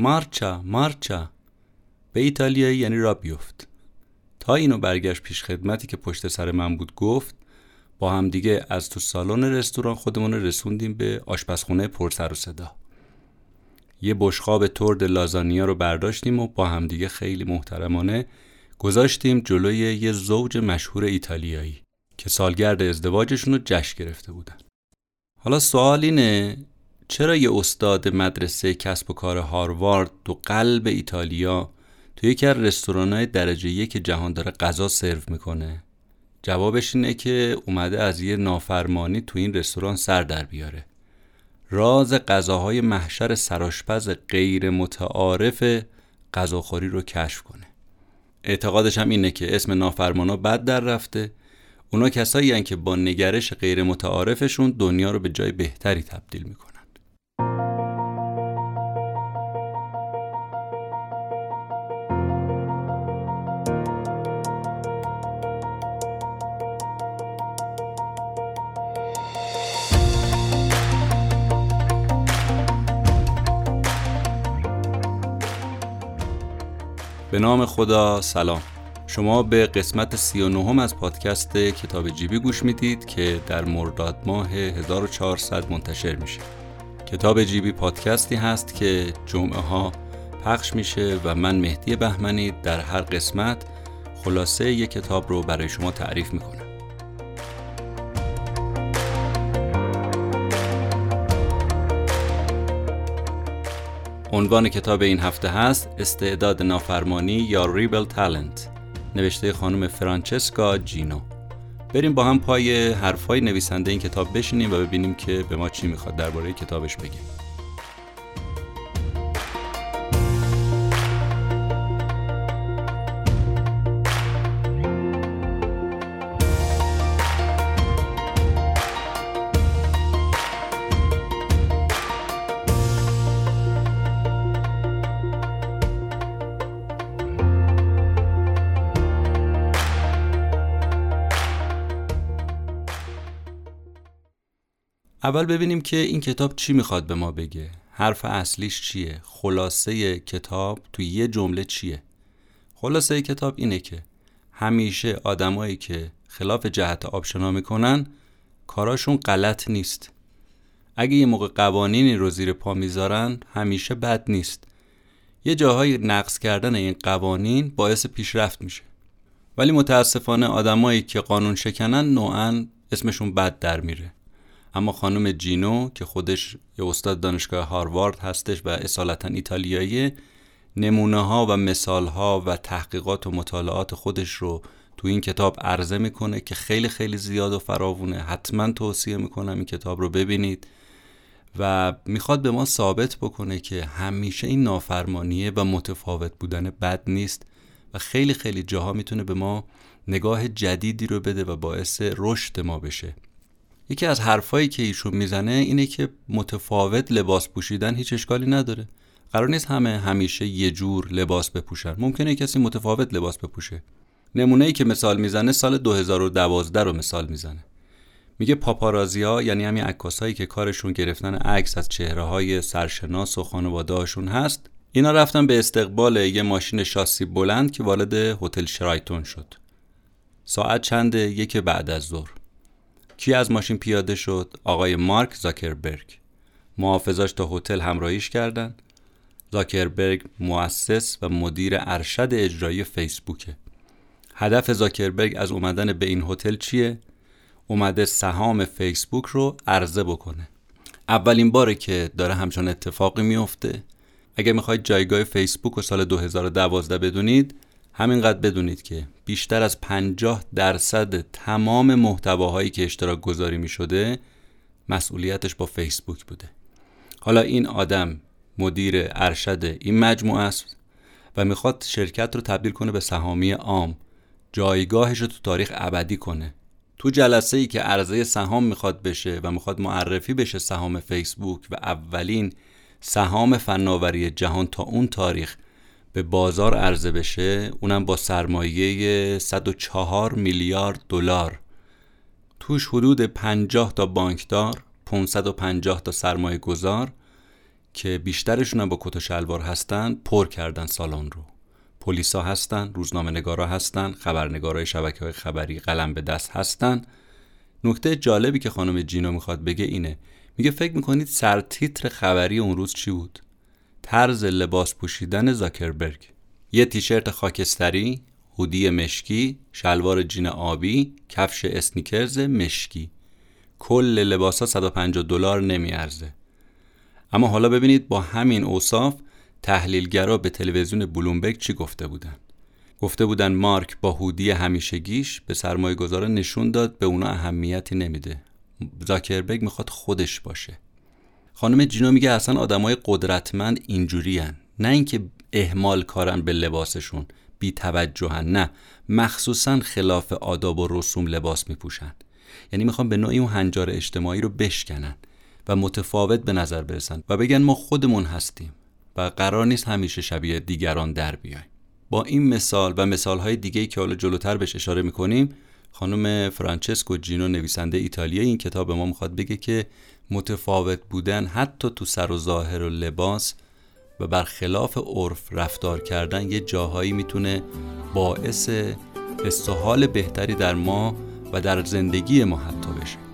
مارچا مارچا. به ایتالیایی یعنی را بیفت. تا اینو برگشت پیش خدمتی که پشت سر من بود گفت با هم دیگه از تو سالن رستوران خودمون رسوندیم به آشپزخونه پر سر و صدا. یه بشقاب ترد لازانیا رو برداشتیم و با همدیگه خیلی محترمانه گذاشتیم جلوی یه زوج مشهور ایتالیایی که سالگرد ازدواجشون رو جشن گرفته بودن. حالا سوال اینه چرا یه استاد مدرسه کسب و کار هاروارد تو قلب ایتالیا تو یکی از رستورانهای درجه یک جهان داره غذا سرو می‌کنه؟ جوابش اینه که اومده از یه نافرمانی تو این رستوران سر در بیاره. راز غذاهای محشر سراشپز غیر متعارف غذاخوری رو کشف کنه. اعتقادش هم اینه که اسم نافرمانا بد در رفته. اونا کسایی که با نگرش غیر متعارفشون دنیا رو به جای بهتری تبدیل می‌کنن. به نام خدا سلام. شما به قسمت 39 از پادکست کتاب جیبی گوش می‌دید که در مرداد ماه 1400 منتشر میشه. کتاب جیبی پادکستی هست که جمعه ها پخش میشه و من مهدی بهمنی در هر قسمت خلاصه یک کتاب رو برای شما تعریف می‌کنم. عنوان کتاب این هفته هست استعداد نافرمانی یا ریبل تالنت نوشته خانم فرانچسکا جینو. بریم با هم پای حرفای نویسنده این کتاب بشینیم و ببینیم که به ما چی می‌خواد درباره کتابش بگیم اول ببینیم که این کتاب چی می‌خواد به ما بگه. حرف اصلیش چیه؟ خلاصه کتاب تو یه جمله چیه؟ خلاصه کتاب اینه که همیشه آدمایی که خلاف جهت آبشنا می‌کنن کاراشون غلط نیست. اگه یه موقع قوانینی رو زیر پا می‌ذارن همیشه بد نیست. یه جاهای نقص کردن این قوانین باعث پیشرفت میشه. ولی متاسفانه آدمایی که قانون شکنن نوعا اسمشون بد در میره. اما خانم جینو که خودش یه استاد دانشگاه هاروارد هستش و اصالتا ایتالیایی نمونه ها و مثال ها و تحقیقات و مطالعات خودش رو تو این کتاب عرضه می‌کنه که خیلی خیلی زیاد و فراوونه. حتما توصیه می‌کنم این کتاب رو ببینید و می‌خواد به ما ثابت بکنه که همیشه این نافرمانیه و متفاوت بودن بد نیست و خیلی خیلی جاها می‌تونه به ما نگاه جدیدی رو بده و باعث رشد ما بشه. یکی از حرفایی که ایشون می‌زنه اینه که متفاوت لباس پوشیدن هیچ اشکالی نداره. قرار نیست همه همیشه یه جور لباس بپوشن. ممکنه کسی متفاوت لباس بپوشه. نمونه ای که مثال می‌زنه سال 2012 رو مثال می‌زنه. میگه پاپارازی ها یعنی همین عکاسایی که کارشون گرفتن عکس از چهره های سرشناس و خانواده هست اینا رفتن به استقبال یه ماشین شاسی بلند که وارد هتل شرایتون شد. ساعت چند یک بعد از ظهر. کی از ماشین پیاده شد؟ آقای مارک زاکربرگ. محافظاش تا هتل همراهیش کردن. زاکربرگ مؤسس و مدیر ارشد اجرایی فیسبوکه. هدف زاکربرگ از اومدن به این هتل چیه؟ اومده سهام فیسبوک رو عرضه بکنه. اولین باره که داره همچون اتفاقی میفته. اگر می‌خواید جایگاه فیسبوک و سال 2012 بدونید همینقدر بدونید که بیشتر از 50 درصد تمام محتواهایی که اشتراک گذاری می شده مسئولیتش با فیسبوک بوده. حالا این آدم مدیر ارشد این مجموعه است و می‌خواد شرکت رو تبدیل کنه به سهامی عام. جایگاهش رو تو تاریخ ابدی کنه. تو جلسه ای که عرضه سهام می‌خواد بشه و می‌خواد معرفی بشه سهام فیسبوک و اولین سهام فناوری جهان تا اون تاریخ به بازار عرضه بشه اونم با سرمایه 104 میلیارد دلار. توش حدود 50 تا بانکدار 550 تا سرمایه گذار که بیشترشون هم با کت و شلوار هستن پر کردن سالن رو. پلیسا هستن روزنامه نگارا هستن خبرنگارای شبکه های خبری قلم به دست هستن. نکته جالبی که خانم جینو می‌خواد بگه اینه. میگه فکر می‌کنید سرتیتر خبری اون روز چی بود؟ طرز لباس پوشیدن زاکربرگ. یه تیشرت خاکستری هودی مشکی شلوار جین آبی کفش اسنیکرز مشکی. کل لباس ها 150 دلار نمیارزه. اما حالا ببینید با همین اوصاف تحلیلگرا به تلویزیون بلومبرگ چی گفته بودن. گفته بودن مارک با هودی همیشگیش به سرمایه گذاره نشون داد به اونا اهمیتی نمیده. زاکربرگ می‌خواد خودش باشه. خانم جینو میگه اصلا آدمای قدرتمند اینجوری نه اینکه اهمال کارن به لباسشون. بی توجهن. نه. مخصوصا خلاف آداب و رسوم لباس میپوشن. یعنی می‌خوان به نوعی اون هنجار اجتماعی رو بشکنن و متفاوت به نظر برسن و بگن ما خودمون هستیم و قرار نیست همیشه شبیه دیگران در بیایم. با این مثال و مثالهای دیگه که حالا جلوتر بهش اشاره می‌کنیم خانم فرانچسکو جینو نویسنده ایتالیایی این کتاب ما می‌خواد بگه که متفاوت بودن حتی تو سر و ظاهر و لباس و برخلاف عرف رفتار کردن یه جاهایی می‌تونه باعث استحال بهتری در ما و در زندگی ما حتی بشه.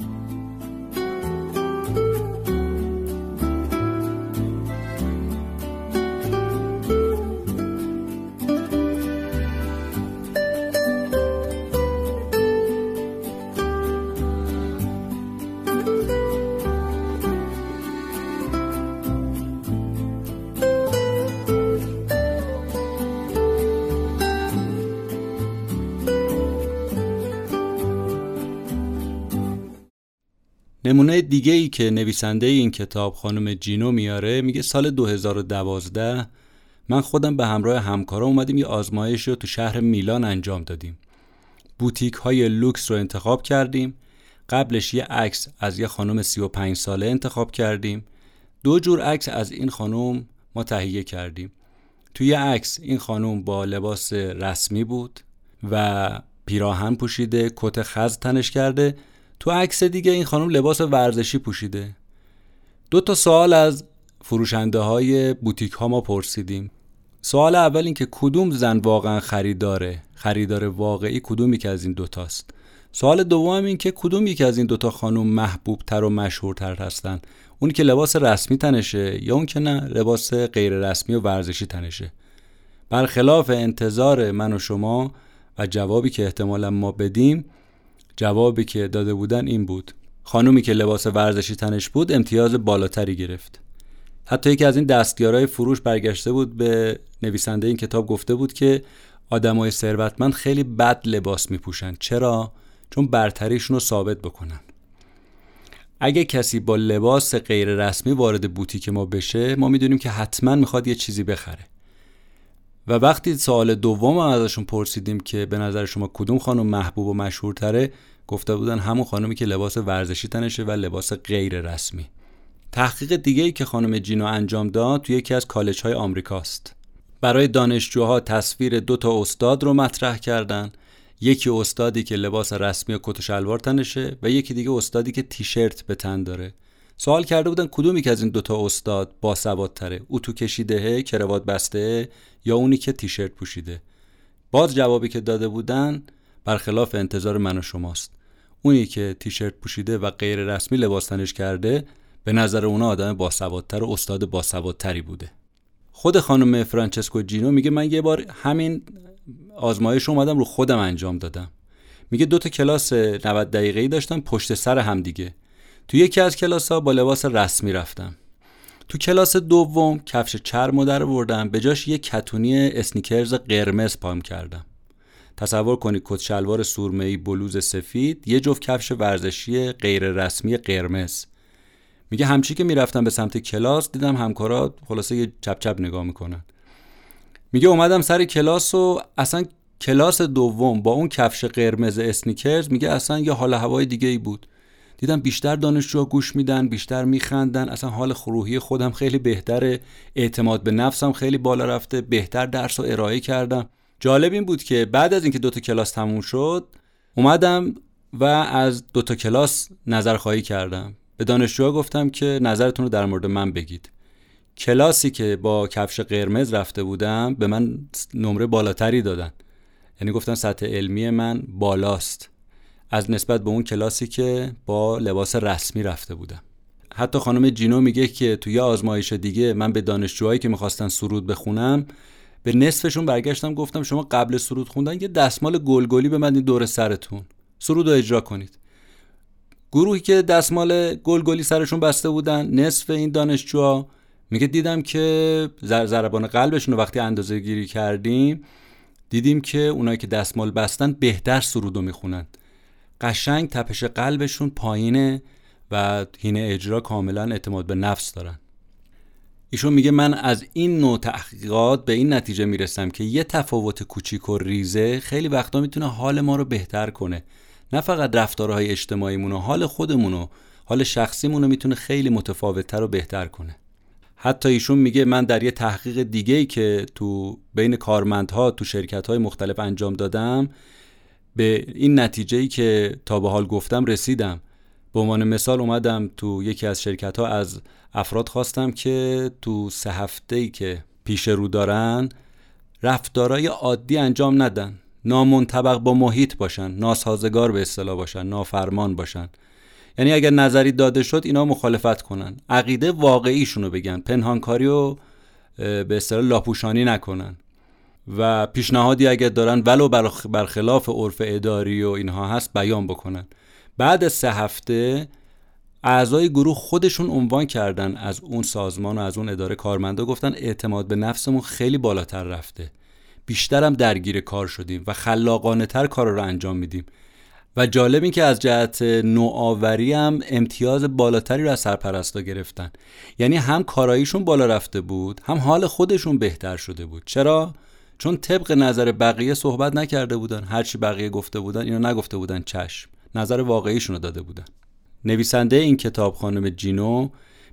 نمونه دیگه ای که نویسنده این کتاب خانم جینو میاره میگه سال 2012 من خودم به همراه همکارا اومدیم یه آزمایش رو تو شهر میلان انجام دادیم. بوتیک های لوکس رو انتخاب کردیم. قبلش یه عکس از یه خانم 35 ساله انتخاب کردیم. دو جور عکس از این خانم ما تهیه کردیم. توی عکس این خانم با لباس رسمی بود و پیراهن پوشیده کت خز تنش کرده. تو عکس دیگه این خانم لباس ورزشی پوشیده. دو تا سوال از فروشنده های بوتیک ها ما پرسیدیم. سوال اول این که کدوم زن واقعا خریداره؟ خریدار واقعی کدومی که از این دوتاست سوال دوم این که کدوم یکی از این دوتا خانم محبوب تر و مشهورتر هستن؟ اون که لباس رسمی تنشه یا اون که نه لباس غیر رسمی و ورزشی تنشه؟ برخلاف انتظار من و شما و جوابی که احتمالا ما بدیم جوابی که داده بودن این بود. خانومی که لباس ورزشی تنش بود امتیاز بالاتری گرفت. حتی یکی از این دستیارای فروش برگشته بود به نویسنده این کتاب گفته بود که آدمای ثروتمند خیلی بد لباس میپوشن چرا؟ چون برتریشون رو ثابت بکنن. اگه کسی با لباس غیر رسمی وارد بوتیک ما بشه ما می‌دونیم که حتما می‌خواد یه چیزی بخره. و وقتی سوال دوم ازشون پرسیدیم که به نظر شما کدوم خانم محبوب و مشهورتره گفته بودن همون خانمی که لباس ورزشی تنشه و لباس غیر رسمی. تحقیق دیگه ای که خانم جینو انجام داد توی یکی از کالج های آمریکاست. برای دانشجوها تصویر دو تا استاد رو مطرح کردن. یکی استادی که لباس رسمی و کت و شلوار تنشه و یکی دیگه استادی که تیشرت به تن داره. سوال کرده بودن کدومی که از این دوتا استاد با تره؟ اتو کشیده کروات بسته یا اونی که تیشرت پوشیده؟ باز جوابی که داده بودن برخلاف انتظار من و شماست. اونی که تیشرت پوشیده و غیر رسمی لباس تنش کرده به نظر اونا آدم باسوادتر و استاد باسوادتری بوده. خود خانم فرانچسکو جینو میگه من یه بار همین آزمایش اومدم رو خودم انجام دادم. میگه دو تا کلاس 90 دقیقه‌ای داشتم پشت سر هم دیگه. تو یکی از کلاس ها با لباس رسمی رفتم. تو کلاس دوم کفش چرم در آوردم به جاش یه کتونی sneakers قرمز پام کردم. تصور کنید کت شلوار سورمه‌ای بلوز سفید یه جفت کفش ورزشی غیر رسمی قرمز. میگه همچی که می‌رفتم به سمت کلاس دیدم همکارا خلاصه یه چپ چپ نگاه می‌کنن. میگه اومدم سر کلاس و اصلا کلاس دوم با اون کفش قرمز sneakers میگه اصلا یه حال هوای دیگه ای بود. دیدم بیشتر دانشجوها گوش میدن بیشتر میخندن. اصلا حال خروحی خودم خیلی بهتره. اعتماد به نفسم خیلی بالا رفته. بهتر درس رو ارائه کردم. جالب این بود که بعد از اینکه دوتا کلاس تموم شد اومدم و از دوتا کلاس نظر خواهی کردم. به دانشجوها گفتم که نظرتون رو در مورد من بگید. کلاسی که با کفش قرمز رفته بودم به من نمره بالاتری دادن. یعنی گفتن سطح علمی من بالاست. از نسبت به اون کلاسی که با لباس رسمی رفته بودم. حتی خانم جینو میگه که توی آزمایش دیگه من به دانشجوهایی که می‌خواستن سرود بخونم به نصفشون برگشتم گفتم شما قبل سرود خوندن یه دستمال گلگلی به من دور سرتون. سرود رو اجرا کنید. گروهی که دستمال گلگلی سرشون بسته بودن نصف این دانشجوها میگه دیدم که ضربان قلبشون رو وقتی اندازه گیری کردیم دیدیم که اونایی که دستمال بستن بهتر سرودو می‌خونن. قشنگ تپش قلبشون پایینه و هینه اجرا کاملا اعتماد به نفس دارن. ایشون میگه من از این نوع تحقیقات به این نتیجه می‌رسم که یه تفاوت کوچیک و ریزه خیلی وقتا می‌تونه حال ما رو بهتر کنه. نه فقط رفتارهای اجتماعیمون و حال خودمون و حال شخصیمون رو می‌تونه خیلی متفاوتتر و بهتر کنه. حتی ایشون میگه من در یه تحقیق دیگه که تو بین کارمندها تو شرکت های مختلف انجام دادم به این نتیجه ای که تا به حال گفتم رسیدم. به عنوان مثال اومدم تو یکی از شرکت ها از افراد خواستم که تو سه هفته ای که پیش رو دارن رفتارای عادی انجام ندن. نامنطبق با محیط باشن ناسازگار به اصطلاح باشن نافرمان باشن. یعنی اگر نظری داده شد اینا مخالفت کنن. عقیده واقعیشونو بگن پنهانکاری و به اصطلاح لاپوشانی نکنن. و پیشنهادی اگر دارن ولو برخلاف عرف اداری و اینها هست بیان بکنن. بعد سه هفته اعضای گروه خودشون عنوان کردن از اون سازمان و از اون اداره کارمندا گفتن اعتماد به نفسمون خیلی بالاتر رفته. بیشترم درگیر کار شدیم و خلاقانه تر کار رو انجام میدیم. و جالب این که از جهت نوآوری هم امتیاز بالاتری رو از سرپرستا گرفتن. یعنی هم کاراییشون بالا رفته بود هم حال خودشون بهتر شده بود. چرا؟ چون طبق نظر بقیه صحبت نکرده بودن هرچی بقیه گفته بودن اینو نگفته بودن چشم. نظر واقعیشون رو داده بودن. نویسنده این کتاب خانم جینو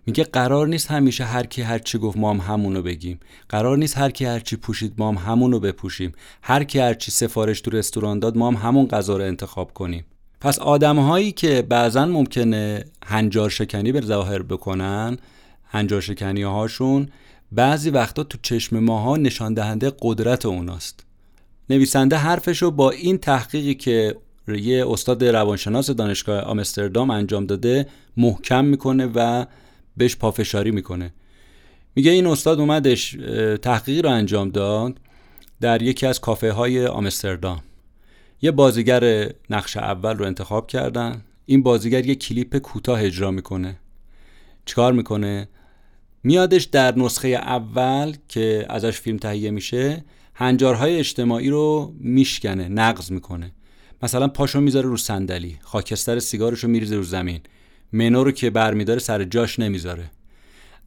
میگه قرار نیست همیشه هر کی هر چی گفت ما هم همونو بگیم. قرار نیست هر کی هر چی پوشید ما هم همونو بپوشیم. هر کی هر چی سفارش تو رستوران داد ما هم همون غذا رو انتخاب کنیم. پس آدمهایی که بعضا ممکنه هنجار شکنی به ظاهر بکنن هنجار شکنی هاشون بعضی وقتا تو چشم ماها نشان دهنده قدرت اوناست. نویسنده حرفشو با این تحقیقی که یه استاد روانشناس دانشگاه آمستردام انجام داده محکم می‌کنه و بهش پافشاری می‌کنه. میگه این استاد اومدش تحقیقی رو انجام داد در یکی از کافه های آمستردام. یه بازیگر نقش اول رو انتخاب کردن. این بازیگر یه کلیپ کوتاه اجرا می‌کنه. چیکار می‌کنه؟ میادش در نسخه اول که ازش فیلم تهیه میشه هنجارهای اجتماعی رو میشکنه نقض می‌کنه. مثلا پاشو می‌ذاره رو صندلی خاکستر سیگارش رو میریزه رو زمین. منو رو که برمیداره سر جاش نمی‌ذاره.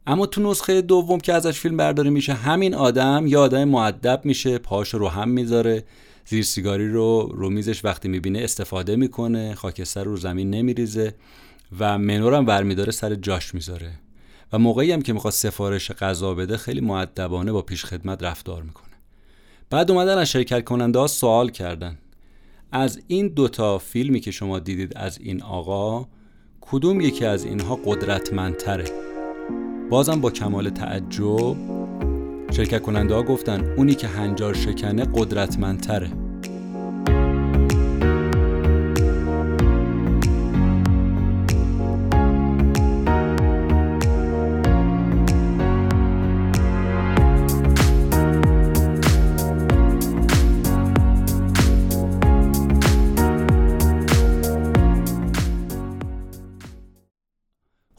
اما تو نسخه دوم که ازش فیلم برداری میشه همین آدم یا آدم معدب میشه پاش رو هم می‌ذاره زیر سیگاری رو رو میزش وقتی می‌بینه استفاده می‌کنه خاکستر رو زمین نمیریزه و منو رو هم برمیداره سر جاش می‌ذاره. و موقعی هم که می‌خواد سفارش غذا بده خیلی معدبانه با پیش خدمت رفتار می‌کنه. بعد اومدن از شرکت کننده ها سوال کردن. از این دوتا فیلمی که شما دیدید از این آقا کدوم یکی از اینها قدرتمندتره؟ بازم با کمال تعجب شرکت کننده ها گفتن اونی که هنجار شکنه قدرتمندتره.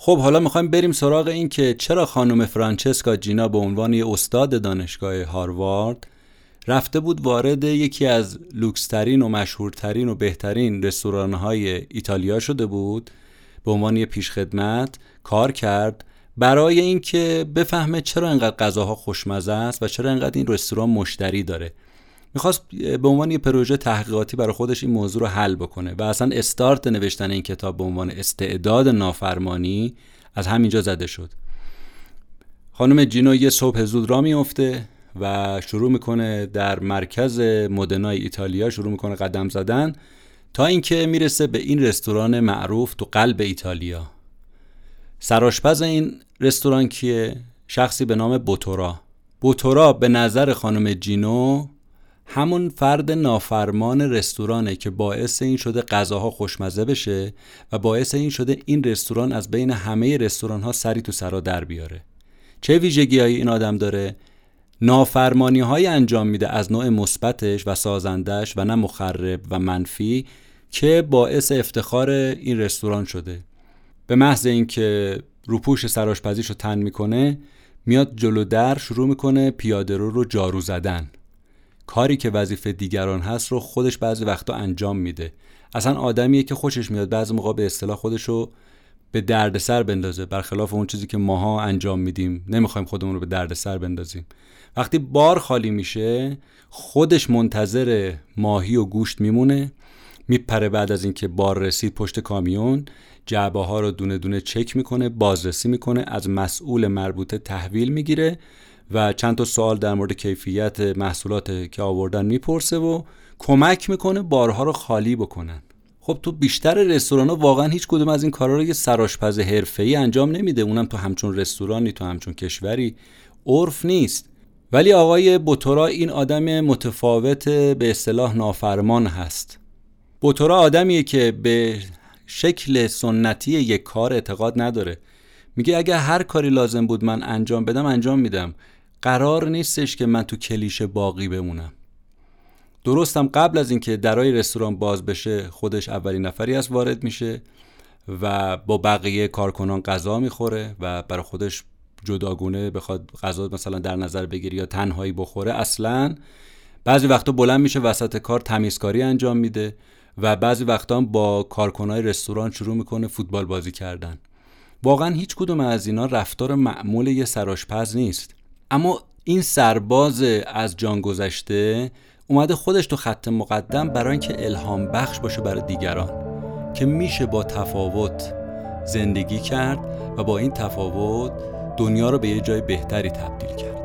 خب حالا می‌خوایم بریم سراغ این که چرا خانم فرانچسکا جینا به عنوان یه استاد دانشگاه هاروارد رفته بود وارد یکی از لوکسترین و مشهورترین و بهترین رستورانهای ایتالیا شده بود به عنوان یه پیشخدمت کار کرد برای اینکه بفهمه چرا انقدر غذاها خوشمزه است و چرا انقدر این رستوران مشتری داره. می‌خواست به عنوان یه پروژه تحقیقاتی برای خودش این موضوع رو حل بکنه و اصلا استارت نوشتن این کتاب به عنوان استعداد نافرمانی از همینجا زده شد. خانم جینو یه صبح زود را میفته و شروع می‌کنه در مرکز مدنای ایتالیا شروع می‌کنه قدم زدن تا اینکه می‌رسه به این رستوران معروف تو قلب ایتالیا. سراشپز این رستوران کیه؟ شخصی به نام بوتورا. بوتورا به نظر خانم جینو همون فرد نافرمان رستورانه که باعث این شده غذاها خوشمزه بشه و باعث این شده این رستوران از بین همه رستوران ها سری تو سرا در بیاره. چه ویژگی این آدم داره؟ نافرمانی های انجام میده از نوع مثبتش و سازندش و نه مخرب و منفی که باعث افتخار این رستوران شده. به محض اینکه روپوش سراشپزیش رو تن می‌کنه میاد جلو در شروع می‌کنه پیاده رو رو جارو زدن. کاری که وظیفه دیگران هست رو خودش بعضی وقتا انجام میده. اصلا آدمیه که خوشش میاد بعضی موقع به اصطلاح خودش رو به دردسر بندازه. برخلاف اون چیزی که ماها انجام میدیم نمی‌خوایم خودمون رو به دردسر بندازیم. وقتی بار خالی میشه خودش منتظر ماهی و گوشت میمونه میپره بعد از اینکه بار رسید پشت کامیون جعبه ها رو دونه دونه چک می‌کنه بازرسی می‌کنه از مسئول مربوطه تحویل می‌گیره و چند تا سوال در مورد کیفیت محصولات که آوردن می‌پرسه و کمک می‌کنه بارها رو خالی بکنن. خب تو بیشتر رستوران ها واقعا هیچ کدوم از این کارا رو یه سراشپز حرفه‌ای انجام نمیده. اونم تو همچون رستورانی تو همچون کشوری. عرف نیست. ولی آقای بوتورا این آدم متفاوت به اصطلاح نافرمان هست. بوتورا آدمیه که به شکل سنتی یک کار اعتقاد نداره. میگه اگر هر کاری لازم بود من انجام بدم انجام میدم. قرار نیستش که من تو کلیشه باقی بمونم. درستم قبل از اینکه درای رستوران باز بشه خودش اولین نفری از وارد میشه و با بقیه کارکنان غذا می‌خوره و برای خودش جداگونه بخواد غذا مثلا در نظر بگیری یا تنهایی بخوره اصلا بعضی وقتا بلند میشه وسط کار تمیزکاری انجام میده و بعضی وقتا با کارکنای رستوران شروع می‌کنه فوتبال بازی کردن. واقعا هیچ کدوم از اینا رفتار معمول یه سراشپز نیست. اما این سرباز از جان گذشته اومده خودش تو خط مقدم برای اینکه الهام بخش باشه برای دیگران که میشه با تفاوت زندگی کرد و با این تفاوت دنیا رو به یه جای بهتری تبدیل کرد.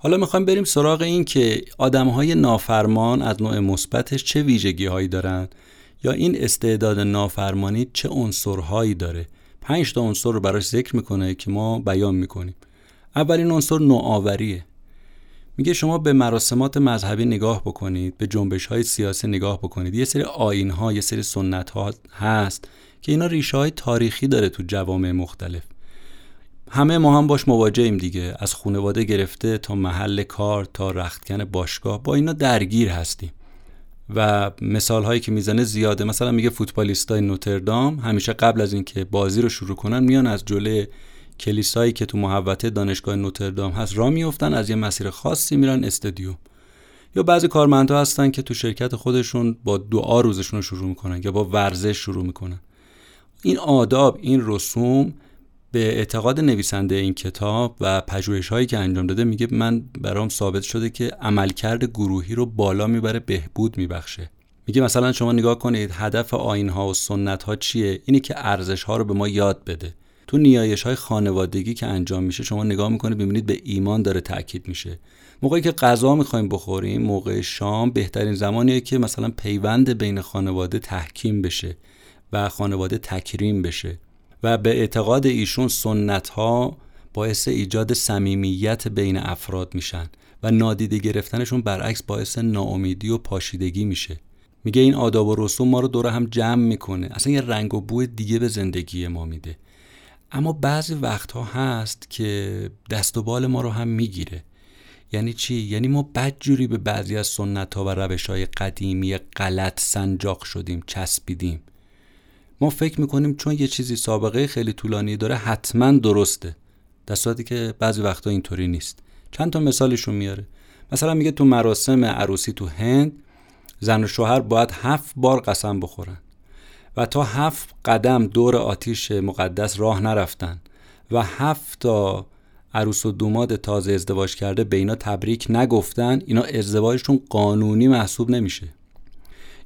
حالا می‌خوایم بریم سراغ این که آدم های نافرمان از نوع مثبتش چه ویژگی هایی دارن یا این استعداد نافرمانی چه عنصرهایی داره. پنج تا عنصر رو براش ذکر می‌کنه که ما بیان می‌کنیم. اولین عنصر نوآوریه. میگه شما به مراسمات مذهبی نگاه بکنید به جنبش های سیاسی نگاه بکنید. یه سری آین ها یه سری سنت ها هست که اینا ریشه های تاریخی داره تو جوامع مختلف. همه ما هم باش مواجهیم دیگه. از خانواده گرفته تا محل کار تا رختکن باشگاه. با اینا درگیر هستیم. و مثال هایی که می‌زنه زیاده. مثلا میگه فوتبالیستای نوتردام همیشه قبل از اینکه بازی رو شروع کنن میان از جلوی کلیسایی که تو محوطه دانشگاه نوتردام هست را میفتن از یه مسیر خاصی میرن استادیوم. یا بعضی کارمندها هستن که تو شرکت خودشون با دعا روزشون رو شروع می‌کنن یا با ورزش شروع می‌کنن. این آداب این رسوم به اعتقاد نویسنده این کتاب و پژوهش هایی که انجام داده میگه من برام ثابت شده که عملکرد گروهی رو بالا می‌بره بهبود میبخشه. میگه مثلا شما نگاه کنید هدف آین ها و سنت ها چیه؟ اینی که ارزش ها رو به ما یاد بده. تو نیایش های خانوادگی که انجام میشه شما نگاه می‌کنید ببینید به ایمان داره تاکید میشه. موقعی که غذا می‌خوایم بخوریم موقع شام بهترین زمانیه که مثلا پیوند بین خانواده تحکیم بشه و خانواده تکریم بشه. و به اعتقاد ایشون سنت ها باعث ایجاد صمیمیت بین افراد میشن و نادیده گرفتنشون برعکس باعث ناامیدی و پاشیدگی میشه. میگه این آداب و رسوم ما رو دور هم جمع می‌کنه. اصلا یه رنگ و بوی دیگه به زندگی ما میده. اما بعضی وقتها هست که دست و بال ما رو هم می‌گیره. یعنی چی؟ یعنی ما بدجوری به بعضی از سنت ها و روش های قدیمی غلط سنجاق شدیم چسبیدیم. ما فکر می‌کنیم چون یه چیزی سابقه خیلی طولانی داره حتما درسته. در صورتی که بعضی وقتا اینطوری نیست. چند تا مثالشون میاره. مثلا میگه تو مراسم عروسی تو هند زن و شوهر باید هفت بار قسم بخورن و تا هفت قدم دور آتیش مقدس راه نرفتن و هفت تا عروس و دوماد تازه ازدواج کرده به اینا تبریک نگفتن اینا ازدواجشون قانونی محسوب نمیشه.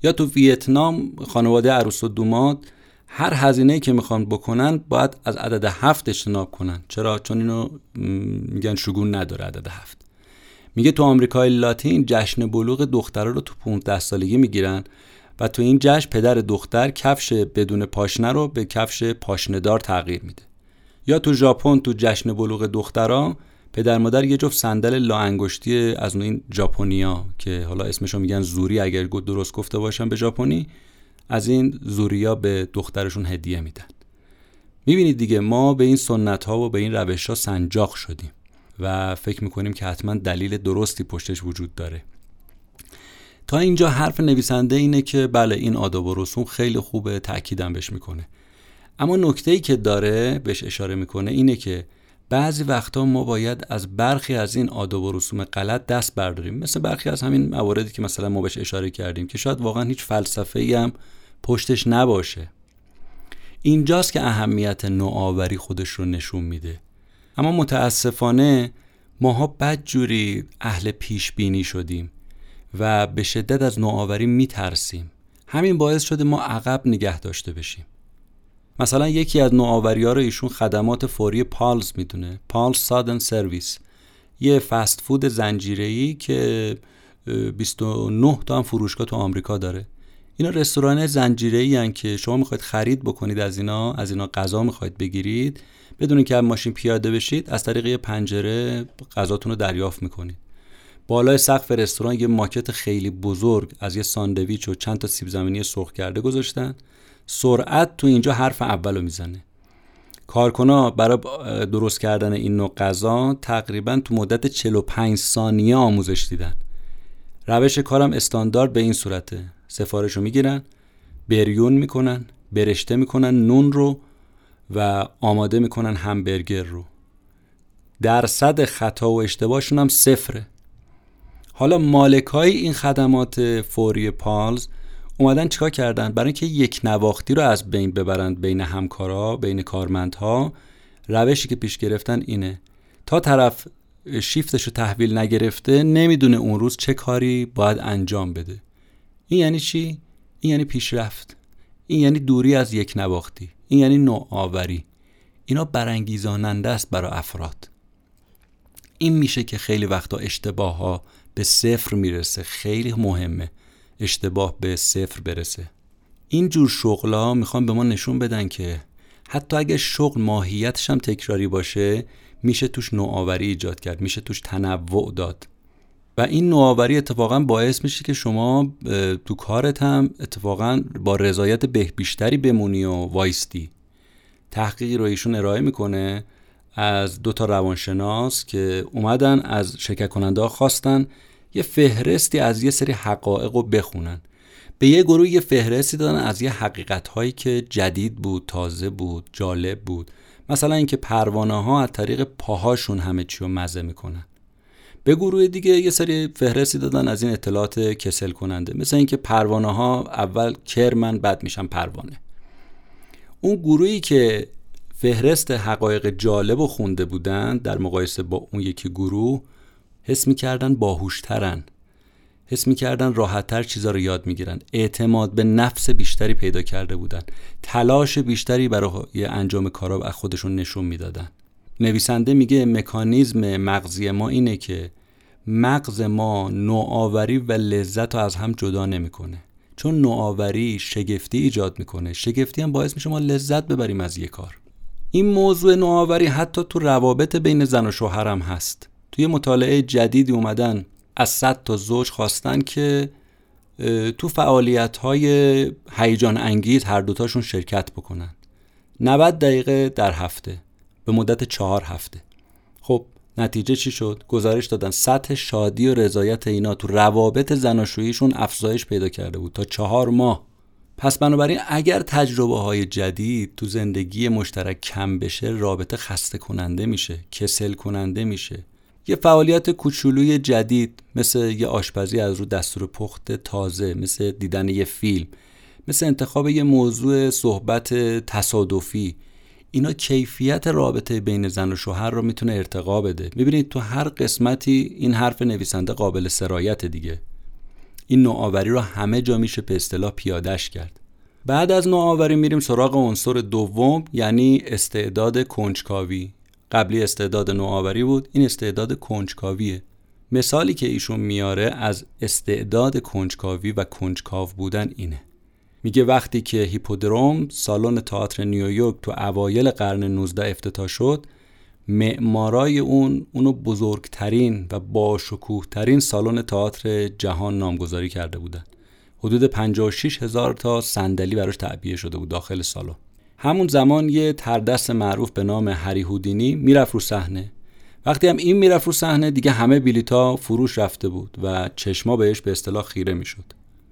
یا تو ویتنام خانواده عروس و دوماد هر هزینه که می‌خوان بکنن باید از عدد هفت اجتناب کنن. چرا؟ چون اینو میگن شگون نداره عدد هفت. میگه تو آمریکای لاتین جشن بلوغ دخترها رو تو 15 سالگی می‌گیرن و تو این جشن پدر دختر کفش بدون پاشنه رو به کفش پاشنهدار تغییر میده. یا تو ژاپن تو جشن بلوغ دخترها پدر مادر یه جفت صندل لا انگشتی از این ژاپنیا که حالا اسمشو میگن زوری اگر درست گفته باشم به ژاپنی از این زوریا به دخترشون هدیه میدن. می‌بینید دیگه ما به این سنت ها و به این روش ها سنجاق شدیم و فکر می‌کنیم که حتما دلیل درستی پشتش وجود داره. تا اینجا حرف نویسنده اینه که بله این آداب و رسوم خیلی خوبه تاکیدم بهش می‌کنه. اما نکته ای که داره بهش اشاره می‌کنه اینه که بعضی وقتا ما باید از برخی از این آداب و رسوم غلط دست برداریم. مثل برخی از همین مواردی که مثلا ما بهش اشاره کردیم که شاید واقعا هیچ فلسفه ای هم پشتش نباشه. اینجاست که اهمیت نوآوری خودش رو نشون میده. اما متاسفانه ماها بدجوری اهل پیش بینی شدیم و به شدت از نوآوری میترسیم. همین باعث شده ما عقب نگه داشته بشیم. مثلا یکی از نوآوری ها رو ایشون خدمات فوری پالز می‌دونه. پالز سادن سرویس. یه فست فود زنجیره‌ای که 29 تا هم فروشگاه تو آمریکا داره. اینا رستوران زنجیره‌ای که شما می‌خواید خرید بکنید از اینا از اینا غذا می‌خواید بگیرید بدون که از ماشین پیاده بشید از طریق یه پنجره غذاتون رو دریافت می‌کنید. بالای سقف رستوران یه ماکت خیلی بزرگ از یه ساندویچ و چند تا سیب زمینی سرخ کرده گذاشتن. سرعت تو اینجا حرف اولو می‌زنه. کارکنا برای درست کردن این نوع غذا تقریبا تو مدت 45 ثانیه آموزش دیدن. روش کارم استاندارد به این صورته. سفارش می‌گیرن بریون می‌کنن برشته می‌کنن نون رو و آماده می‌کنن همبرگر رو. درصد خطا و اشتباهشون هم صفره. حالا مالکای این خدمات فوری پالز اومدن چیکار کردن؟ برای اینکه یک نواختی رو از بین ببرند بین همکارا بین کارمندها روشی که پیش گرفتن اینه. تا طرف شیفتش رو تحویل نگرفته نمی‌دونه اون روز چه کاری باید انجام بده. این یعنی چی؟ این یعنی پیشرفت. این یعنی دوری از یک نواختی. این یعنی نوآوری. اینا برانگیزاننده است برای افراد. این میشه که خیلی وقتا اشتباه ها به صفر می‌رسه. خیلی مهمه. اشتباه به صفر برسه. این جور شغلا می‌خوان به ما نشون بدن که حتی اگه شغل ماهیتش هم تکراری باشه میشه توش نوآوری ایجاد کرد میشه توش تنوع داد. و این نوآوری اتفاقا باعث میشه که شما تو کارت هم اتفاقا با رضایت به بیشتری بمونی و وایستی. تحقیقی رو ایشون ارائه می‌کنه از دو تا روانشناس که اومدن از شرکت کننده خواستن یه فهرستی از یه سری حقایق رو بخونن. به یه گروه یه فهرستی دادن از یه حقیقت هایی که جدید بود تازه بود جالب بود. مثلا اینکه پروانه ها از طریق پاهاشون همه چی رو مزه می‌کنن. به گروه دیگه یه سری فهرستی دادن از این اطلاعات کسل کننده مثل اینکه پروانه ها اول کرمن بعد میشن پروانه. اون گروهی که فهرست حقایق جالب و خونده بودن در مقایسه با اون یکی گروه حس می‌کردن باهوشترن. حس می‌کردن راحتتر چیزا رو یاد می‌گیرن. اعتماد به نفس بیشتری پیدا کرده بودن. تلاش بیشتری برای انجام کارا از خودشون نشون می‌دادن. نویسنده میگه مکانیزم مغزی ما اینه که مغز ما نوآوری و لذت رو از هم جدا نمی‌کنه. چون نوآوری شگفتی ایجاد می‌کنه. شگفتی هم باعث میشه ما لذت ببریم از یه کار. این موضوع نوآوری حتی تو روابط بین زن و شوهر هم هست. توی مطالعه جدیدی اومدن از صد تا زوج خواستن که تو فعالیت های هیجان انگیز هر دوتاشون شرکت بکنن. 90 دقیقه در هفته به مدت چهار هفته. خب نتیجه چی شد؟ گزارش دادن. سطح شادی و رضایت اینا تو روابط زناشوییشون افزایش پیدا کرده بود تا چهار ماه. پس بنابراین اگر تجربه های جدید تو زندگی مشترک کم بشه رابطه خسته کننده میشه کسل کننده میشه. یه فعالیت کوچولوی جدید مثل یه آشپزی از رو دستور پخت تازه مثل دیدن یه فیلم مثل انتخاب یه موضوع صحبت تصادفی. اینا کیفیت رابطه بین زن و شوهر رو می‌تونه ارتقا بده. می‌بینید تو هر قسمتی این حرف نویسنده قابل سرایت دیگه. این نوآوری رو همه جا میشه به اصطلاح پیادش کرد. بعد از نوآوری میریم سراغ عنصر دوم یعنی استعداد کنجکاوی. قبلی استعداد نوآوری بود این استعداد کنجکاویه. مثالی که ایشون میاره از استعداد کنجکاوی و کنجکاو بودن اینه. میگه وقتی که هیپودروم سالن تئاتر نیویورک تو اوایل قرن 19 افتتاح شد معمارای اون اونو بزرگترین و با ترین سالن تئاتر جهان نامگذاری کرده بودن. حدود 56 هزار تا صندلی براش تعبیه شده بود داخل سالن. همون زمان یه تردست معروف به نام هری هودینی می‌رفت رو صحنه. وقتی هم این می‌رفت رو صحنه دیگه همه بلیتا فروش رفته بود و چشما بهش به اصطلاح خیره می‌شد.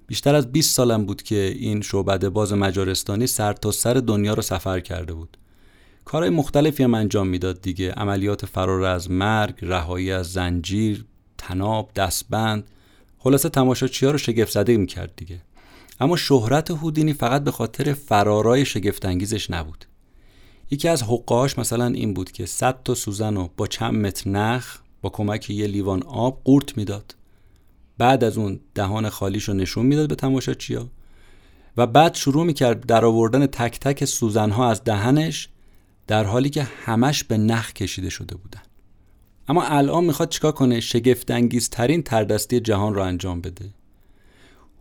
بیشتر از 20 سالم بود که این شعبده باز مجارستانی سر تا سر دنیا رو سفر کرده بود. کارهای مختلفی هم انجام می‌داد دیگه. عملیات فرار از مرگ رهایی از زنجیر تناب دستبند. خلاصه تماشاچی‌ها رو شگفت زده می‌کرد دیگه. اما شهرت هودینی فقط به خاطر فرارای شگفتانگیزش نبود. یکی از حقاش مثلا این بود که 100 تا سوزن رو با چند متر نخ با کمک یه لیوان آب قورت می‌داد. بعد از اون دهان خالیش رو نشون می‌داد به تماشاچیا و بعد شروع می‌کرد در آوردن تک تک سوزنها از دهنش در حالی که همش به نخ کشیده شده بودن. اما الان می‌خواد چیکار کنه؟ شگفتانگیزترین تردستی جهان رو انجام بده.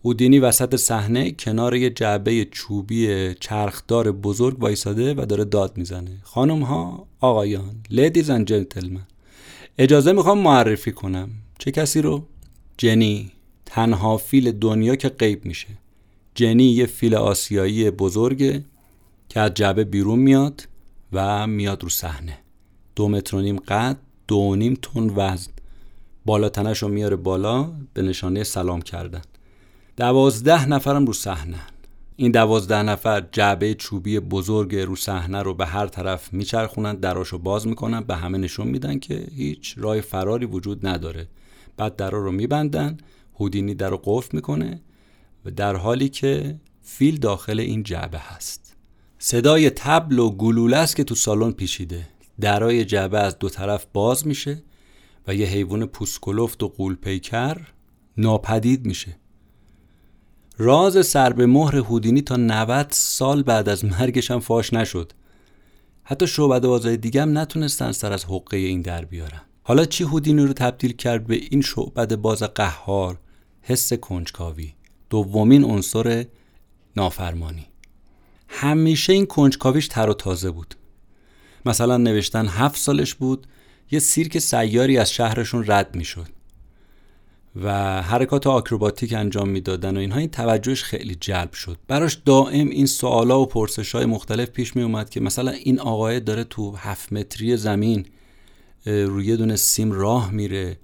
هودینی وسط صحنه کنار یه جعبه چوبی چرخدار بزرگ وایساده و داره داد می‌زنه. خانم ها آقایان ladies and gentlemen اجازه می‌خوام معرفی کنم. چه کسی رو؟ جنی. تنها فیل دنیا که غیب میشه. جنی یه فیل آسیایی بزرگه که از جعبه بیرون میاد و میاد رو صحنه. دو متر و نیم قد دو نیم تن وزن. بالا تنش رو میاره بالا به نشانه سلام کردن. دوازده نفرم رو صحنه. این دوازده نفر جعبه چوبی بزرگ رو صحنه رو به هر طرف میچرخونن دراشو باز می‌کنن به همه نشون میدن که هیچ راه فراری وجود نداره. بعد درا رو میبندن هودینی در رو قفل می‌کنه و در حالی که فیل داخل این جعبه هست. صدای تبل و گلوله است که تو سالن پیچیده. درای جعبه از دو طرف باز میشه و یه حیوان پوسکلفت و قولپیکر ناپدید میشه. راز سر به مهر هودینی تا 90 سال بعد از مرگش هم فاش نشد. حتی شعبده بازای دیگه هم نتونستن سر از حقه این در بیارن. حالا چی هودینی رو تبدیل کرد به این شعبده باز قهار؟ حس کنجکاوی. دومین عنصر نافرمانی. همیشه این کنجکاویش تر و تازه بود. مثلا نوشتن هفت سالش بود یه سیرک سیاری از شهرشون رد می‌شد. و حرکات آکروباتیک انجام می‌دادن و اینها این توجهش خیلی جلب شد. براش دائم این سوالا و پرسش های مختلف پیش می اومد که مثلا این آقای داره تو هفت متری زمین روی دونه سیم راه میره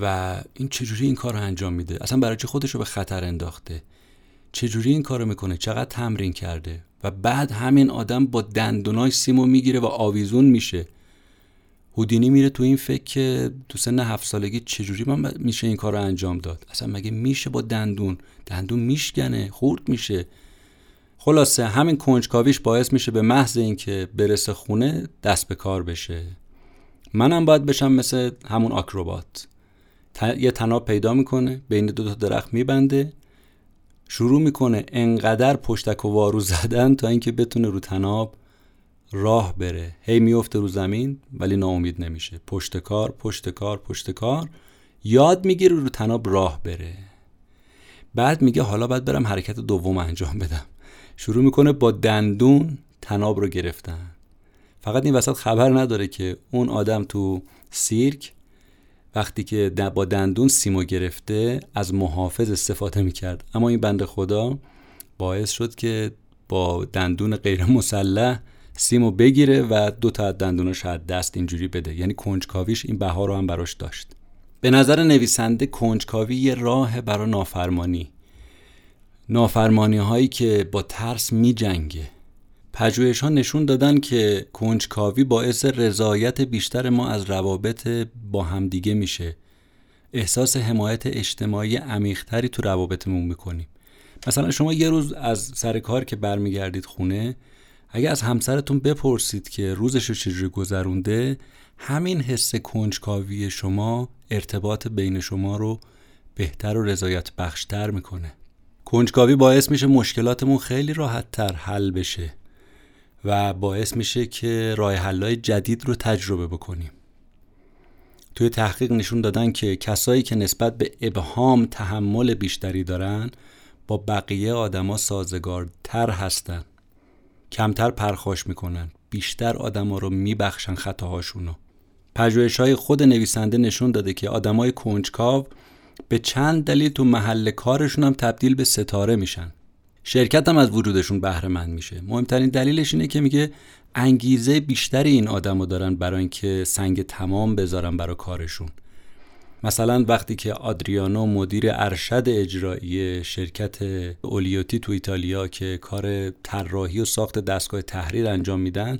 و این چجوری این کار رو انجام میده؟ اصلا برای چی خودش رو به خطر انداخته؟ چجوری این کارو می‌کنه؟ چقدر تمرین کرده؟ و بعد همین آدم با دندونای سیمو می‌گیره و آویزون میشه. هودینی میره تو این فکر که تو سن هفت سالگی چجوری من میشه این کار رو انجام داد؟ اصلا مگه میشه با دندون؟ دندون میشکنه خورد میشه. خلاصه همین کنجکاویش باعث میشه به محض اینکه برسه خونه دست به کار بشه. منم باید بشم مثل همون آکروبات. یه تناب پیدا می‌کنه بین دو تا درخت میبنده. شروع می‌کنه انقدر پشتک و وارو زدن تا اینکه بتونه رو تناب راه بره. هی میفته رو زمین ولی ناامید نمیشه. پشت کار پشت کار پشت کار. یاد می‌گیره رو تناب راه بره. بعد میگه حالا باید برم حرکت دوم انجام بدم. شروع می‌کنه با دندون تناب رو گرفتن. فقط این وسط خبر نداره که اون آدم تو سیرک وقتی که با دندون سیمو گرفته از محافظ استفاده می‌کرد. اما این بند خدا باعث شد که با دندون غیر مسلح سیمو بگیره و دو تا از دندوناش از دست اینجوری بده. یعنی کنجکاویش این بها رو هم براش داشت. به نظر نویسنده کنجکاوی یه راه برای نافرمانی. نافرمانی هایی که با ترس می جنگه ها نشون دادن که کنجکاوی باعث رضایت بیشتر ما از روابط با همدیگه میشه. احساس حمایت اجتماعی عمیقتری تو روابطمون می‌کنیم. مثلا شما یه روز از سر کار که برمیگردید خونه اگه از همسرتون بپرسید که روزش رو چجوری گذرونده همین حس کنجکاوی شما ارتباط بین شما رو بهتر و رضایت بخشتر می‌کنه. کنجکاوی باعث میشه مشکلاتمون خیلی راحت تر حل بشه و باعث میشه که راه حلای جدید رو تجربه بکنیم. توی تحقیق نشون دادن که کسایی که نسبت به ابهام تحمل بیشتری دارن با بقیه آدما سازگارتر هستن. کمتر پرخاش می‌کنن. بیشتر آدما رو میبخشن خطاهاشونو. پژوهش های خود نویسنده نشون داده که آدمای کنجکاو به چند دلیل تو محل کارشون هم تبدیل به ستاره میشن. شرکت هم از وجودشون بهره مند میشه. مهمترین دلیلش اینه که میگه انگیزه بیشتری این آدمو دارن برای اینکه سنگ تمام بذارن برای کارشون. مثلا وقتی که آدریانو مدیر ارشد اجرایی شرکت اولیوتی تو ایتالیا که کار طراحی و ساخت دستگاه تحریر انجام میدن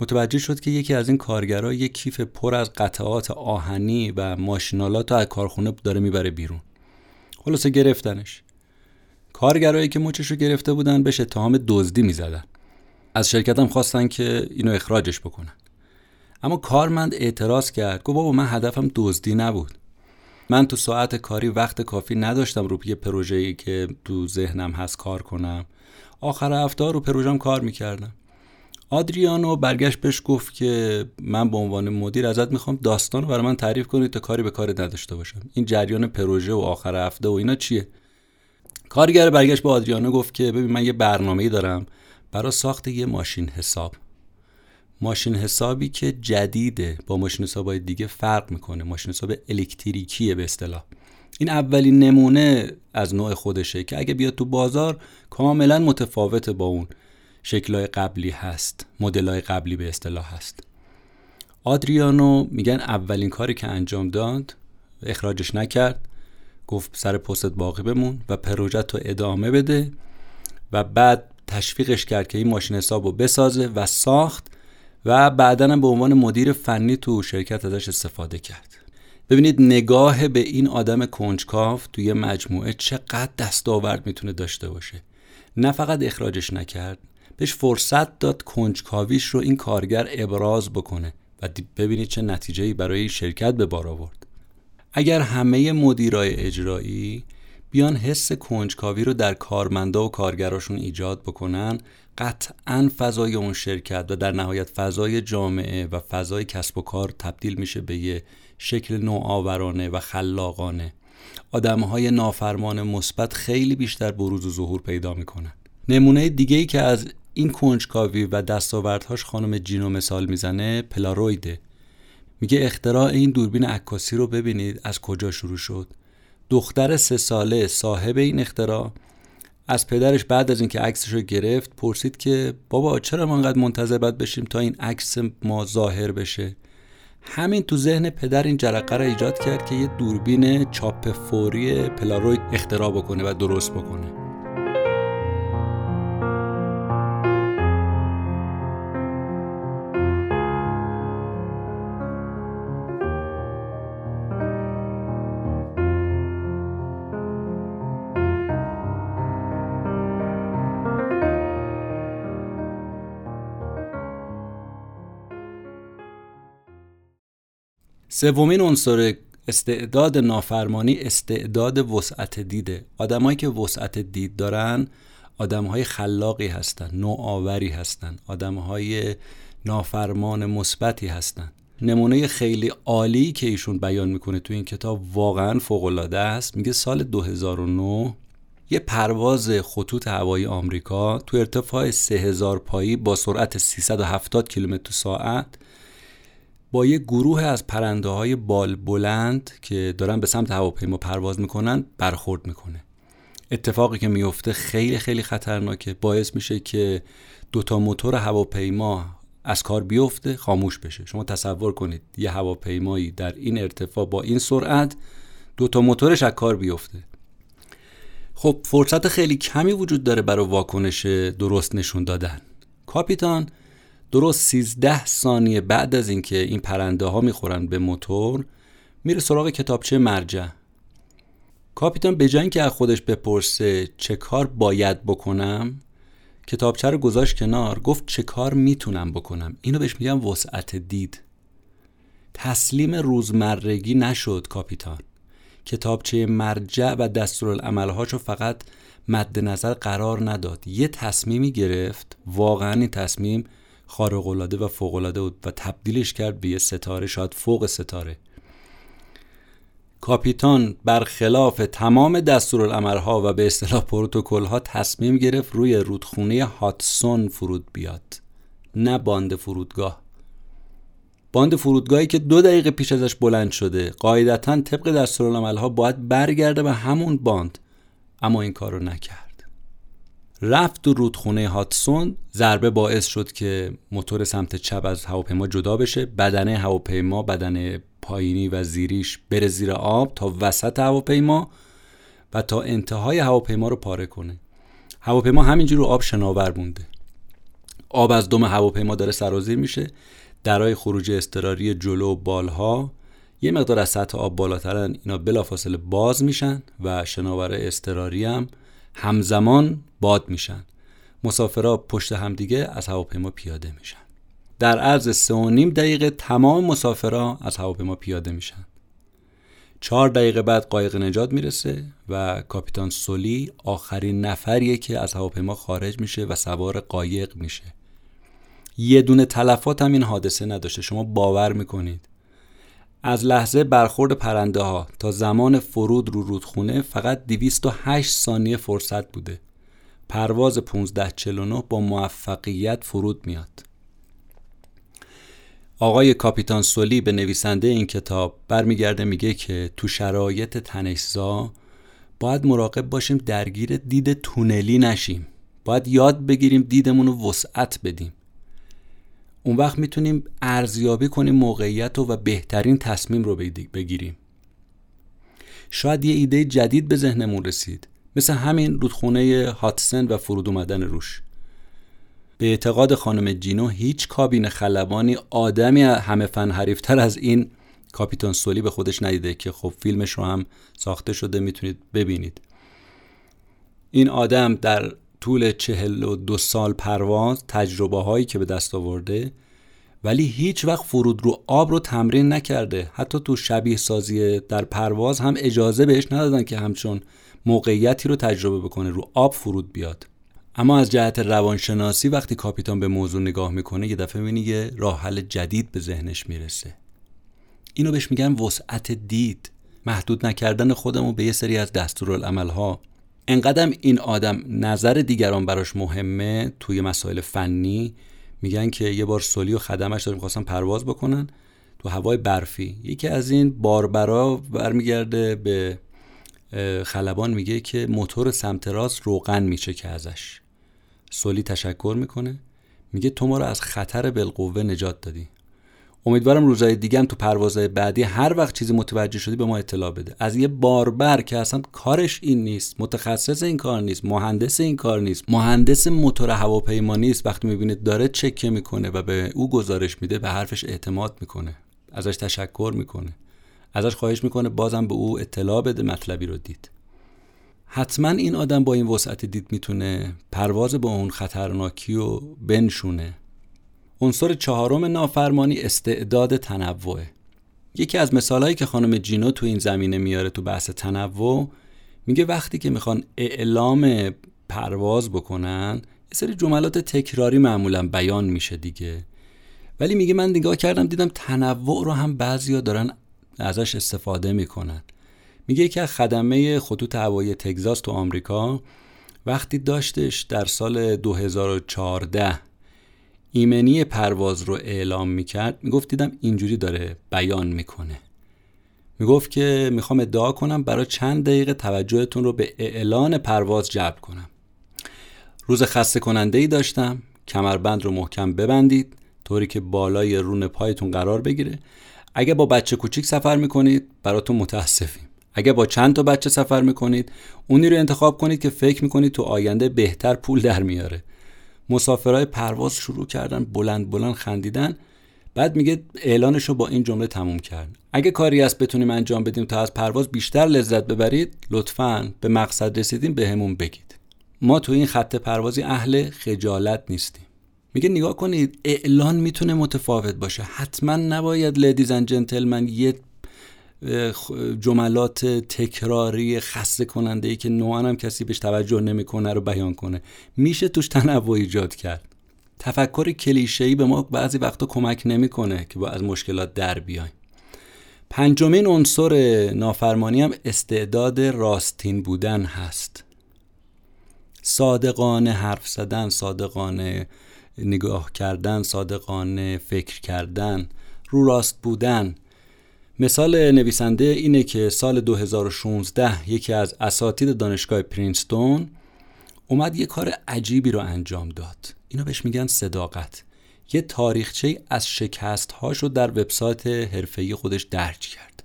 متوجه شد که یکی از این کارگرها یک کیف پر از قطعات آهنی و ماشینالات از کارخونه داره می‌بره بیرون. خلاصه گرفتنش. کارگرایی که مچش رو گرفته بودن بهش اتهام دزدی می‌زدن. از شرکت هم خواستن که اینو اخراجش بکنن. اما کارمند اعتراض کرد گفت بابا من هدفم دزدی نبود. من تو ساعت کاری وقت کافی نداشتم رو یه پروژه‌ای که تو ذهنم هست کار کنم. آخر هفته رو پروژم کار می‌کردم. آدریانو برگشت بهش گفت که من به عنوان مدیر ازت می‌خوام داستان برای من تعریف کنی تا کاری به کار نداشته باشم. این جریان پروژه و آخر هفته و اینا چیه؟ کارگر برگشت به آدریانو گفت که ببین من یه برنامه‌ای دارم برای ساخت یه ماشین حساب. ماشین حسابی که جدیده با ماشین حسابای دیگه فرق می‌کنه. ماشین حساب الکتریکیه به اصطلاح. این اولین نمونه از نوع خودشه که اگه بیاد تو بازار کاملا متفاوت با اون شکلهای قبلی هست مدلهای قبلی به اصطلاح هست. آدریانو میگن اولین کاری که انجام داد اخراجش نکرد گفت سر پستت باقی بمون و پروژه رو ادامه بده و بعد تشویقش کرد که این ماشین حساب رو بسازه و ساخت. و بعدا به عنوان مدیر فنی تو شرکت ازش استفاده کرد. ببینید نگاه به این آدم کنجکاف توی مجموعه چقدر دستاورد می‌تونه داشته باشه. نه فقط اخراجش نکرد بهش فرصت داد کنجکاویش رو این کارگر ابراز بکنه و ببینید چه نتیجه‌ای برای این شرکت به بار آورد. اگر همه مدیرای اجرایی بیان حس کنجکاوی رو در کارمندا و کارگراشون ایجاد بکنن قطعا فضای اون شرکت و در نهایت فضای جامعه و فضای کسب و کار تبدیل میشه به یه شکل نوآورانه و خلاقانه. آدمهای نافرمان مثبت خیلی بیشتر بروز و ظهور پیدا می‌کنن. نمونه دیگه ای که از این کنجکاوی و دستاوردهاش خانم جینو مثال می‌زنه پلارویده میگه اختراع این دوربین عکاسی رو ببینید از کجا شروع شد. دختر سه ساله صاحب این اختراع از پدرش بعد از اینکه عکسش رو گرفت پرسید که بابا چرا ما انقدر منتظر باید بشیم تا این عکس ما ظاهر بشه؟ همین تو ذهن پدر این جرقه رو ایجاد کرد که یه دوربین چاپ فوری پلاروید اختراع بکنه و درست بکنه. سومین عنصر استعداد نافرمانی استعداد وسعت دیده آدمایی که وسعت دید دارن آدمهای خلاقی هستن نوآوری هستن آدمهای نافرمان مثبتی هستن. نمونه خیلی عالی که ایشون بیان می‌کنه تو این کتاب واقعا فوق العاده است. میگه سال 2009 یه پرواز خطوط هوایی آمریکا تو ارتفاع 3000 پایی با سرعت 370 کیلومتر ساعت با یه گروه از پرنده های بال بلند که دارن به سمت هواپیما پرواز می‌کنن برخورد می‌کنه. اتفاقی که میفته خیلی خیلی خطرناکه. باعث میشه که دوتا موتور هواپیما از کار بیفته خاموش بشه. شما تصور کنید یه هواپیمایی در این ارتفاع با این سرعت دوتا موتورش از کار بیفته. خب فرصت خیلی کمی وجود داره برای واکنش درست نشون دادن. کاپیتان درست 13 ثانیه بعد از اینکه این پرنده ها می‌خورن به موتور میره سراغ کتابچه مرجع. کاپیتان به جای که از خودش بپرسه چه کار باید بکنم کتابچه رو گذاشت کنار گفت چه کار می‌تونم بکنم. اینو بهش میگم وسعت دید. تسلیم روزمرگی نشد کاپیتان. کتابچه مرجع و دستورالعملهاشو فقط مد نظر قرار نداد. یه تصمیمی گرفت واقعا این تصمیم خارق‌العاده و فوق‌العاده و تبدیلش کرد به یه ستاره شاید فوق ستاره. کاپیتان برخلاف تمام دستورالعملها و به اصطلاح ها تصمیم گرفت روی رودخونه هادسون فرود بیاد. نه باند فرودگاه. باند فرودگاهی که دو دقیقه پیش ازش بلند شده. قاعدتا طبق دستورالعملها باید برگرده به همون باند. اما این کار نکرد. رفت تو رودخونه هاتسون ضربه باعث شد که موتور سمت چپ از هواپیما جدا بشه. بدنه هواپیما بدن پایینی و زیریش بره زیر آب تا وسط هواپیما و تا انتهای هواپیما رو پاره کنه. هواپیما همینجور رو آب شناور مونده. آب از دم هواپیما داره سرازیر میشه. درای خروج اضطراری جلو و بالها یه مقدار از سطح آب بالاترن. اینا بلافاصله باز میشن و شناور اضطراری هم همزمان باد میشن. مسافرها پشت همدیگه از هواپیما پیاده میشن. در عرض سه و نیم دقیقه تمام مسافرها از هواپیما پیاده میشن. چهار دقیقه بعد قایق نجات می‌رسه و کاپیتان سولی آخرین نفریه که از هواپیما خارج میشه و سوار قایق میشه. یه دونه تلفات هم این حادثه نداشته. شما باور می‌کنید. از لحظه برخورد پرنده ها تا زمان فرود رو رودخونه فقط 208 ثانیه فرصت بوده. پرواز 1549 با موفقیت فرود میاد. آقای کاپیتان سولی به نویسنده این کتاب برمیگرده میگه که تو شرایط تنشزا باید مراقب باشیم درگیر دید تونلی نشیم. باید یاد بگیریم دیدمون رو وسعت بدیم. اون وقت می‌تونیم ارزیابی کنیم موقعیت رو و بهترین تصمیم رو بگیریم. شاید یه ایده جدید به ذهنمون رسید. مثل همین رودخونه هاتسن و فرود اومدن روش. به اعتقاد خانم جینو هیچ کابین خلبانی آدمی همه فن حریفتر از این کاپیتان سولی به خودش ندیده که خب فیلمش رو هم ساخته شده می‌تونید ببینید. این آدم در طول چهل و دو سال پرواز تجربه هایی که به دست آورده ولی هیچ وقت فرود رو آب رو تمرین نکرده. حتی تو شبیه سازی در پرواز هم اجازه بهش ندادن که همچون موقعیتی رو تجربه بکنه رو آب فرود بیاد. اما از جهت روانشناسی وقتی کاپیتان به موضوع نگاه می‌کنه یه دفعه می‌بینی یه راه حل جدید به ذهنش می‌رسه. اینو بهش میگن وسعت دید. محدود نکردن خودمو به یه سری از دستورالعملها انقدر این آدم نظر دیگران براش مهمه توی مسائل فنی؟ میگن که یه بار سولی و خدمش داریم خواستن پرواز بکنن تو هوای برفی. یکی از این باربرا برمیگرده به خلبان میگه که موتور سمت راست روغن میچکه ازش. سولی تشکر می‌کنه. میگه تو ما رو از خطر بالقوه نجات دادی. امیدوارم روزهای دیگه هم تو پروازهای بعدی هر وقت چیزی متوجه شدی به ما اطلاع بده. از یه باربر که اصلا کارش این نیست متخصص این کار نیست مهندس این کار نیست مهندس موتور هواپیما نیست وقتی می‌بینید داره چکه می‌کنه و به او گزارش میده به حرفش اعتماد می‌کنه ازش تشکر می‌کنه ازش خواهش می‌کنه بازم به او اطلاع بده مطلبی رو دید. حتما این آدم با این وسعت دید می‌تونه پرواز با اون خطرناکی و بنشونه. عنصر چهارم نافرمانی استعداد تنوعه یکی از مثالهایی که خانم جینو تو این زمینه میاره تو بحث تنوع میگه وقتی که می‌خوان اعلام پرواز بکنن یه سری جملات تکراری معمولا بیان میشه دیگه. ولی میگه من نگاه کردم دیدم تنوع رو هم بعضیا دارن ازش استفاده می‌کنن. میگه که خدمه خطوط هوایی تگزاس تو آمریکا وقتی داشتش در سال 2014 ایمنی پرواز رو اعلام می‌کرد می‌گفت دیدم اینجوری داره بیان می‌کنه. می‌گفت که می‌خوام ادعا کنم برای چند دقیقه توجهتون رو به اعلان پرواز جلب کنم. روز خسته کننده ای داشتم کمربند رو محکم ببندید طوری که بالای رون پایتون قرار بگیره. اگه با بچه کوچیک سفر می‌کنید براتون متاسفیم. اگه با چند تا بچه سفر می‌کنید اونی رو انتخاب کنید که فکر می‌کنید تو آینده بهتر پول در میاره. مسافرهای پرواز شروع کردن بلند بلند خندیدن. بعد میگه اعلانش رو با این جمله تموم کرد. اگه کاری است بتونیم انجام بدیم تا از پرواز بیشتر لذت ببرید لطفا به مقصد رسیدیم به همون بگید. ما تو این خط پروازی اهل خجالت نیستیم. میگه نگاه کنید اعلان می‌تونه متفاوت باشه. حتما نباید لیدیز اند جنتلمن یه جملات تکراری خسته کننده ای که نوعا هم کسی بهش توجه نمی‌کنه رو بیان کنه. میشه توش تنوع ایجاد کرد. تفکر کلیشه ای به ما بعضی وقتا کمک نمی‌کنه که با از مشکلات در بیایم. پنجمین عنصر نافرمانی هم استعداد راستین بودن هست. صادقانه حرف زدن صادقانه نگاه کردن صادقانه فکر کردن رو راست بودن مثال نویسنده اینه که سال 2016 یکی از اساتید دانشگاه پرینستون اومد یه کار عجیبی رو انجام داد. اینو بهش میگن صداقت. یه تاریخچه از شکست رو در وبسایت حرفه‌ای خودش درج کرد.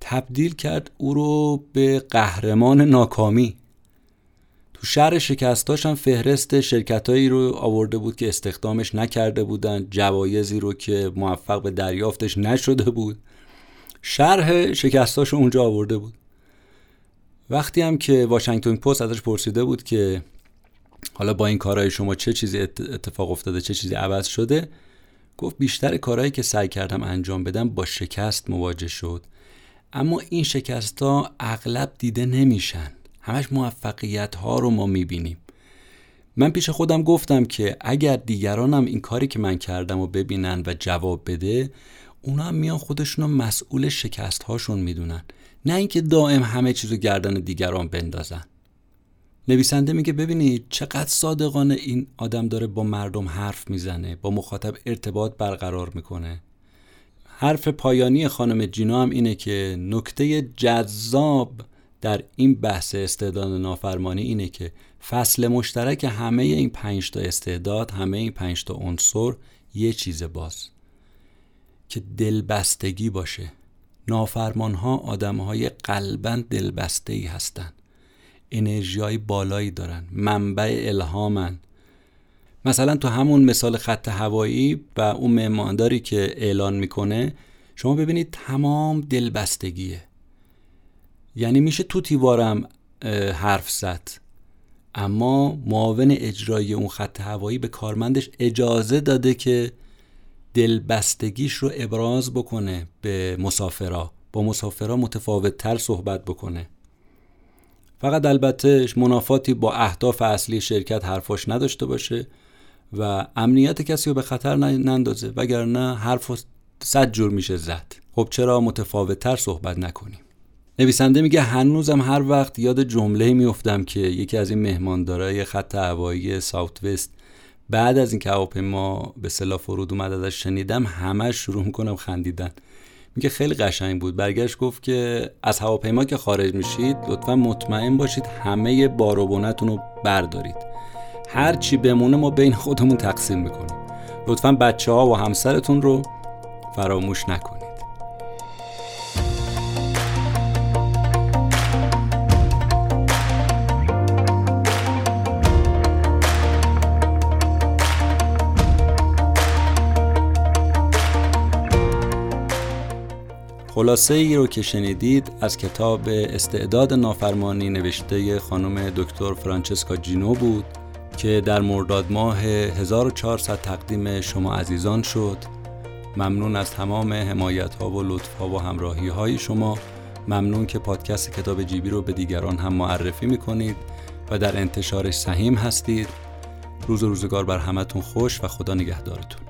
تبدیل کرد او رو به قهرمان ناکامی. تو شهر شکستاش هم فهرست شرکتهایی رو آورده بود که استخدامش نکرده بودن جوایزی رو که موفق به دریافتش نشده بود. شرح شکستاش اونجا آورده بود. وقتی هم که واشنگتن پست ازش پرسیده بود که حالا با این کارهای شما چه چیزی اتفاق افتاده چه چیزی عوض شده گفت بیشتر کارهایی که سعی کردم انجام بدم با شکست مواجه شد. اما این شکست ها اغلب دیده نمیشن. همش موفقیت ها رو ما می‌بینیم. من پیش خودم گفتم که اگر دیگرانم این کاری که من کردم و ببینن و جواب بده اونا هم میان خودشون رو مسئول شکست هاشون می‌دونن. نه اینکه دائم همه چیزو گردن دیگران بندازن. نویسنده میگه ببینید چقدر صادقانه این آدم داره با مردم حرف می‌زنه با مخاطب ارتباط برقرار می‌کنه. حرف پایانی خانم جینا هم اینه که نکته جذاب در این بحث استعداد نافرمانی اینه که فصل مشترک همه این پنج تا استعداد همه این پنج تا عنصر یه چیز باز که دلبستگی باشه. نافرمان ها آدم های قلبا دلبسته ای هستن. انرژی های بالایی دارن. منبع الهامن. مثلا تو همون مثال خط هوایی و اون مهمانداری که اعلان می‌کنه شما ببینید تمام دلبستگیه. یعنی میشه تو تیوارم حرف زد. اما معاون اجرایی اون خط هوایی به کارمندش اجازه داده که دلبستگیش رو ابراز بکنه به مسافرا. با مسافرا متفاوت تر صحبت بکنه. فقط البته منافاتی با اهداف اصلی شرکت حرفاش نداشته باشه و امنیت کسی رو به خطر نندازه. وگرنه حرف صد جور میشه زد. خب چرا متفاوت تر صحبت نکنیم؟ نویسنده میگه هنوزم هر وقت یاد جمله میفتم که یکی از این مهماندارای خط هوایی ساوت وست بعد از اینکه هواپیما به صلاح فرود اومد ازش شنیدم همه شروع می‌کنم خندیدن. میگه خیلی قشنگ بود. برگشت گفت که از هواپیما که خارج میشید لطفا مطمئن باشید همه باروبونتون رو بردارید. هر چی بمونه ما بین خودمون تقسیم می‌کنیم. لطفا بچه ها و همسرتون رو فراموش نکنید. خلاصه ای رو که شنیدید از کتاب استعداد نافرمانی نوشته خانم دکتر فرانچسکا جینو بود که در مرداد ماه 1400 تقدیم شما عزیزان شد. ممنون از تمام حمایت ها و لطف ها و همراهی های شما. ممنون که پادکست کتاب جیبی رو به دیگران هم معرفی می‌کنید و در انتشارش سهیم هستید. روز روزگار بر همتون خوش و خدا نگهدارتون.